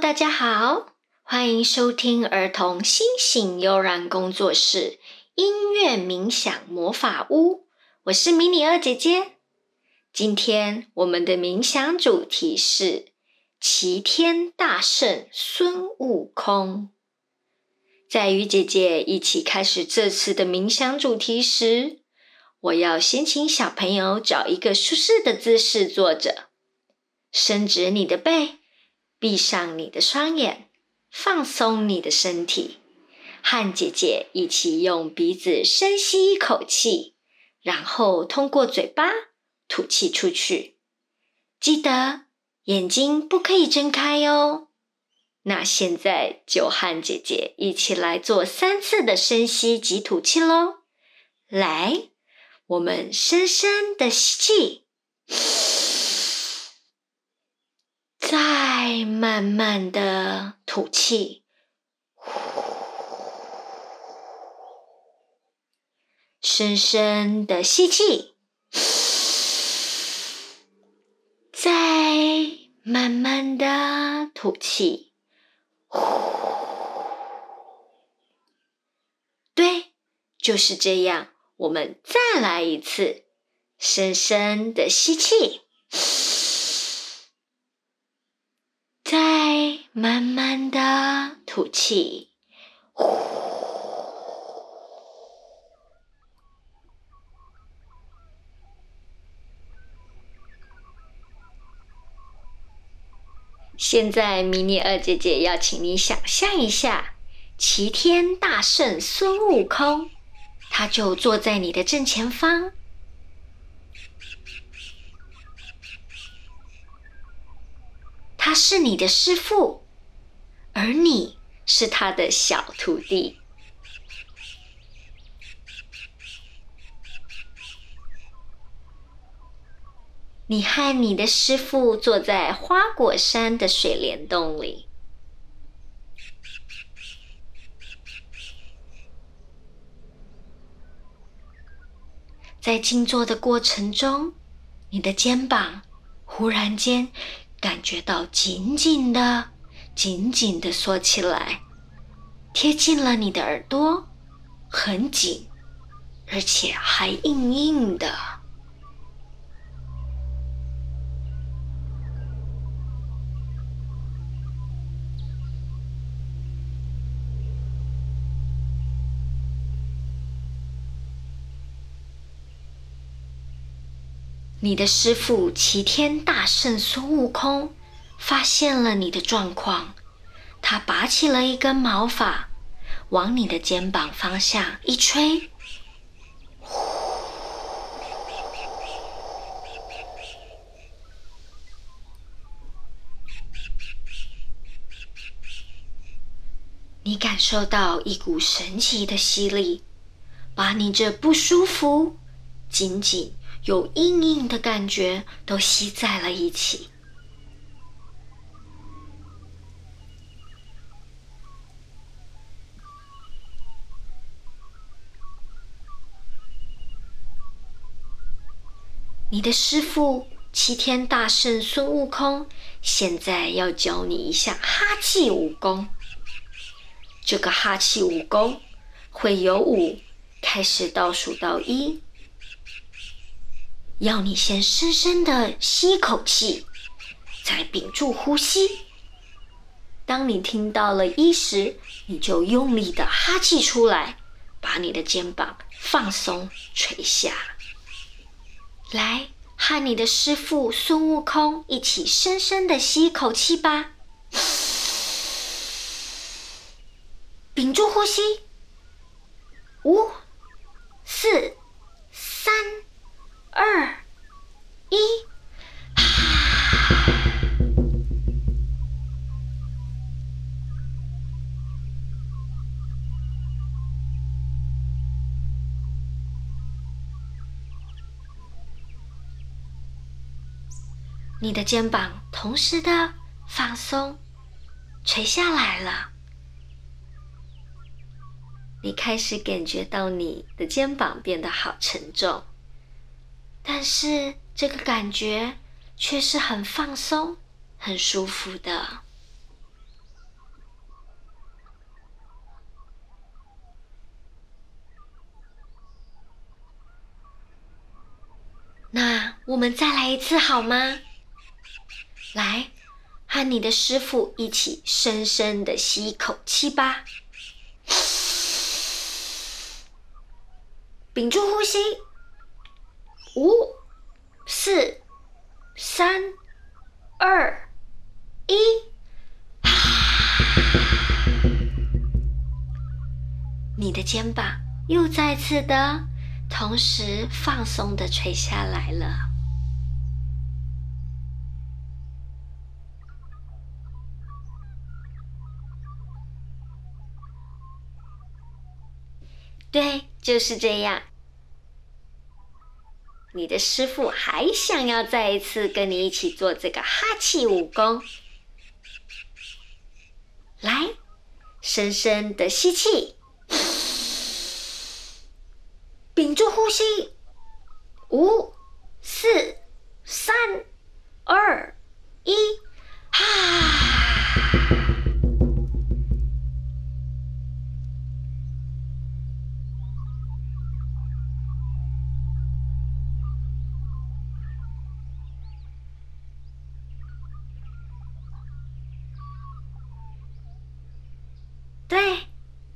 大家好，欢迎收听儿童星星悠然工作室音乐冥想魔法屋。我是迷你二姐姐。今天我们的冥想主题是齐天大圣孙悟空。在与姐姐一起开始这次的冥想主题时，我要先请小朋友找一个舒适的姿势坐着，伸直你的背。闭上你的双眼，放松你的身体，和姐姐一起用鼻子深吸一口气，然后通过嘴巴吐气出去。记得眼睛不可以睁开哦。那现在就和姐姐一起来做三次的深吸及吐气喽。来，我们深深的吸气。慢慢的吐气，深深的吸气，再慢慢的吐气。对，就是这样。我们再来一次，深深的吸气。再慢慢的吐气，呼。现在，迷你二姐姐要请你想象一下，齐天大圣孙悟空，他就坐在你的正前方。他是你的师傅，而你是他的小徒弟。你和你的师傅坐在花果山的水帘洞里，在静坐的过程中，你的肩膀忽然间。感觉到紧紧的、紧紧的缩起来，贴近了你的耳朵，很紧，而且还硬硬的。你的师傅齐天大圣孙悟空发现了你的状况，他拔起了一根毛发，往你的肩膀方向一吹，你感受到一股神奇的吸力，把你这不舒服紧紧。有硬硬的感觉都吸在了一起。你的师傅齐天大圣孙悟空现在要教你一项哈气武功。这个哈气武功会由五开始倒数到一。要你先深深的吸一口气，再屏住呼吸。当你听到了一时，你就用力的哈气出来，把你的肩膀放松垂下。来，和你的师傅孙悟空一起深深的吸一口气吧，屏住呼吸，五、四、三。二一，你的肩膀同时的放松，垂下来了。你开始感觉到你的肩膀变得好沉重。但是这个感觉却是很放松、很舒服的。那我们再来一次好吗？来，和你的师傅一起深深的吸一口气吧，屏住呼吸，五、四、三、二、一，你的肩膀又再次的。同时放松的垂下来了。对，就是这样。你的师傅还想要再一次跟你一起做这个哈气武功。来，深深的吸气。屏住呼吸，五、四、三、二、一，哈！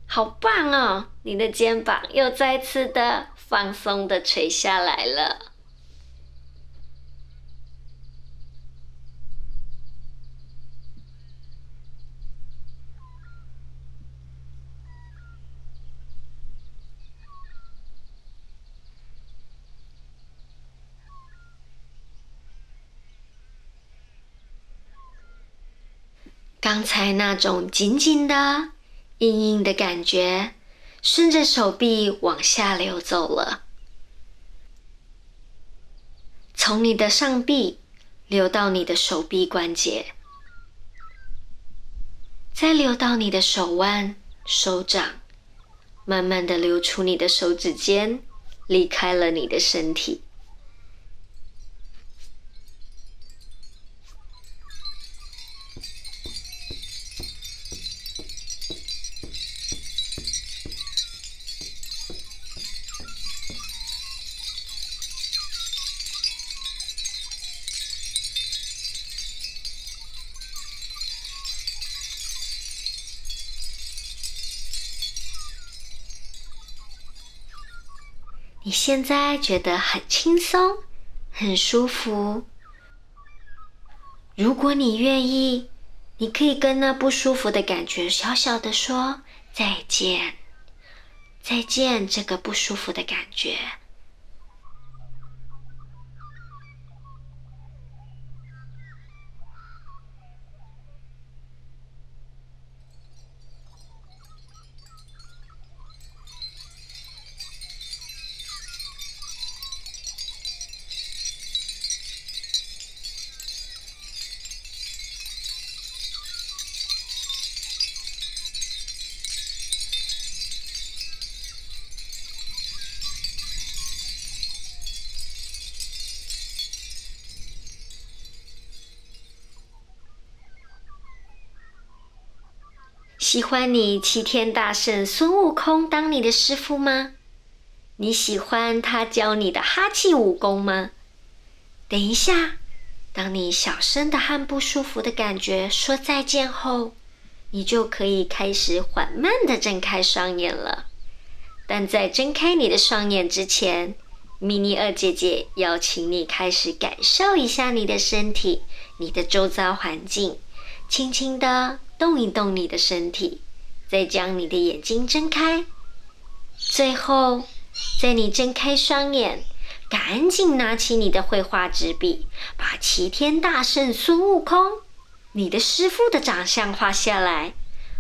好棒哦！你的肩膀又再次的放松的垂下来了。刚才那种紧紧的。硬硬的感觉顺着手臂往下流走了，从你的上臂流到你的手臂关节，再流到你的手腕、手掌，慢慢的流出你的手指尖，离开了你的身体。你现在觉得很轻松，很舒服。如果你愿意，你可以跟那不舒服的感觉小小的说再见，再见，这个不舒服的感觉。喜欢你齐天大圣孙悟空当你的师傅吗？你喜欢他教你的哈气武功吗？等一下，当你小声的和不舒服的感觉说再见后，你就可以开始缓慢的睁开双眼了。但在睁开你的双眼之前，迷你二姐姐邀请你开始感受一下你的身体、你的周遭环境，轻轻的。动一动你的身体，再将你的眼睛睁开。最后，在你睁开双眼，赶紧拿起你的绘画纸笔，把齐天大圣孙悟空，你的师傅的长相画下来，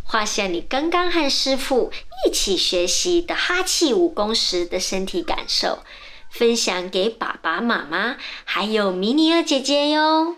画下你刚刚和师傅一起学习的哈气武功时的身体感受，分享给爸爸妈妈还有迷你二姐姐哟。